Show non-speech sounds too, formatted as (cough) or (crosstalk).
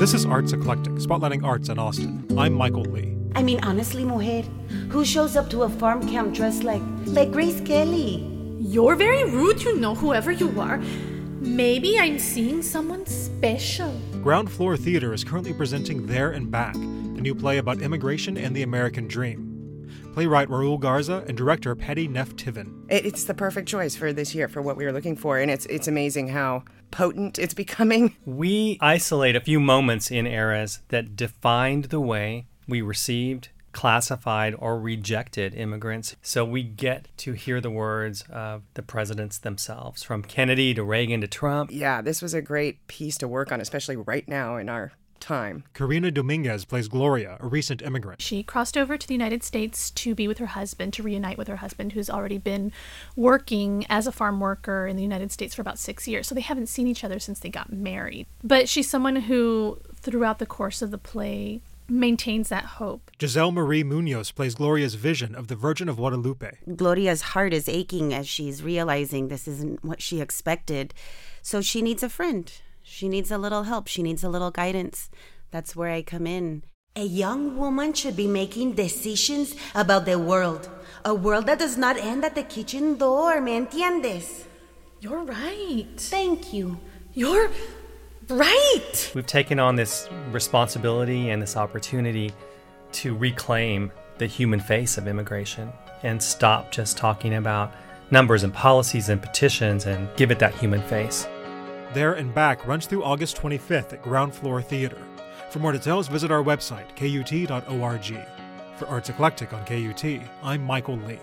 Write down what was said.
This is Arts Eclectic, spotlighting arts in Austin. I'm Michael Lee. I mean, honestly, mujer, who shows up to a farm camp dressed like like Grace Kelly? You're very rude, you know, whoever you are. Maybe I'm seeing someone special. Ground Floor Theatre is currently presenting There and Back, a new play about immigration and the American dream. Playwright Raul Garza and director Patti Neff-Tiven. It's the perfect choice for this year for what we were looking for, and it's it's amazing how potent it's becoming. (laughs) We isolate a few moments in eras that defined the way we received, classified, or rejected immigrants. So we get to hear the words of the presidents themselves, from Kennedy to Reagan to Trump. Yeah, this was a great piece to work on, especially right now in our time. Karina Dominguez plays Gloria, a recent immigrant. She crossed over to the United States to be with her husband, to reunite with her husband, who's already been working as a farm worker in the United States for about six years. So they haven't seen each other since they got married. But she's someone who, throughout the course of the play, maintains that hope. Giselle Marie Munoz plays Gloria's vision of the Virgin of Guadalupe. Gloria's heart is aching as she's realizing this isn't what she expected. So she needs a friend. She needs a little help. She needs a little guidance. That's where I come in. A young woman should be making decisions about the world. A world that does not end at the kitchen door, ¿me entiendes? You're right. Thank you. You're right. We've taken on this responsibility and this opportunity to reclaim the human face of immigration and stop just talking about numbers and policies and petitions and give it that human face. There and Back runs through August 25th at Ground Floor Theatre. For more details, visit our website, kut.org. For Arts Eclectic on KUT, I'm Michael Lee.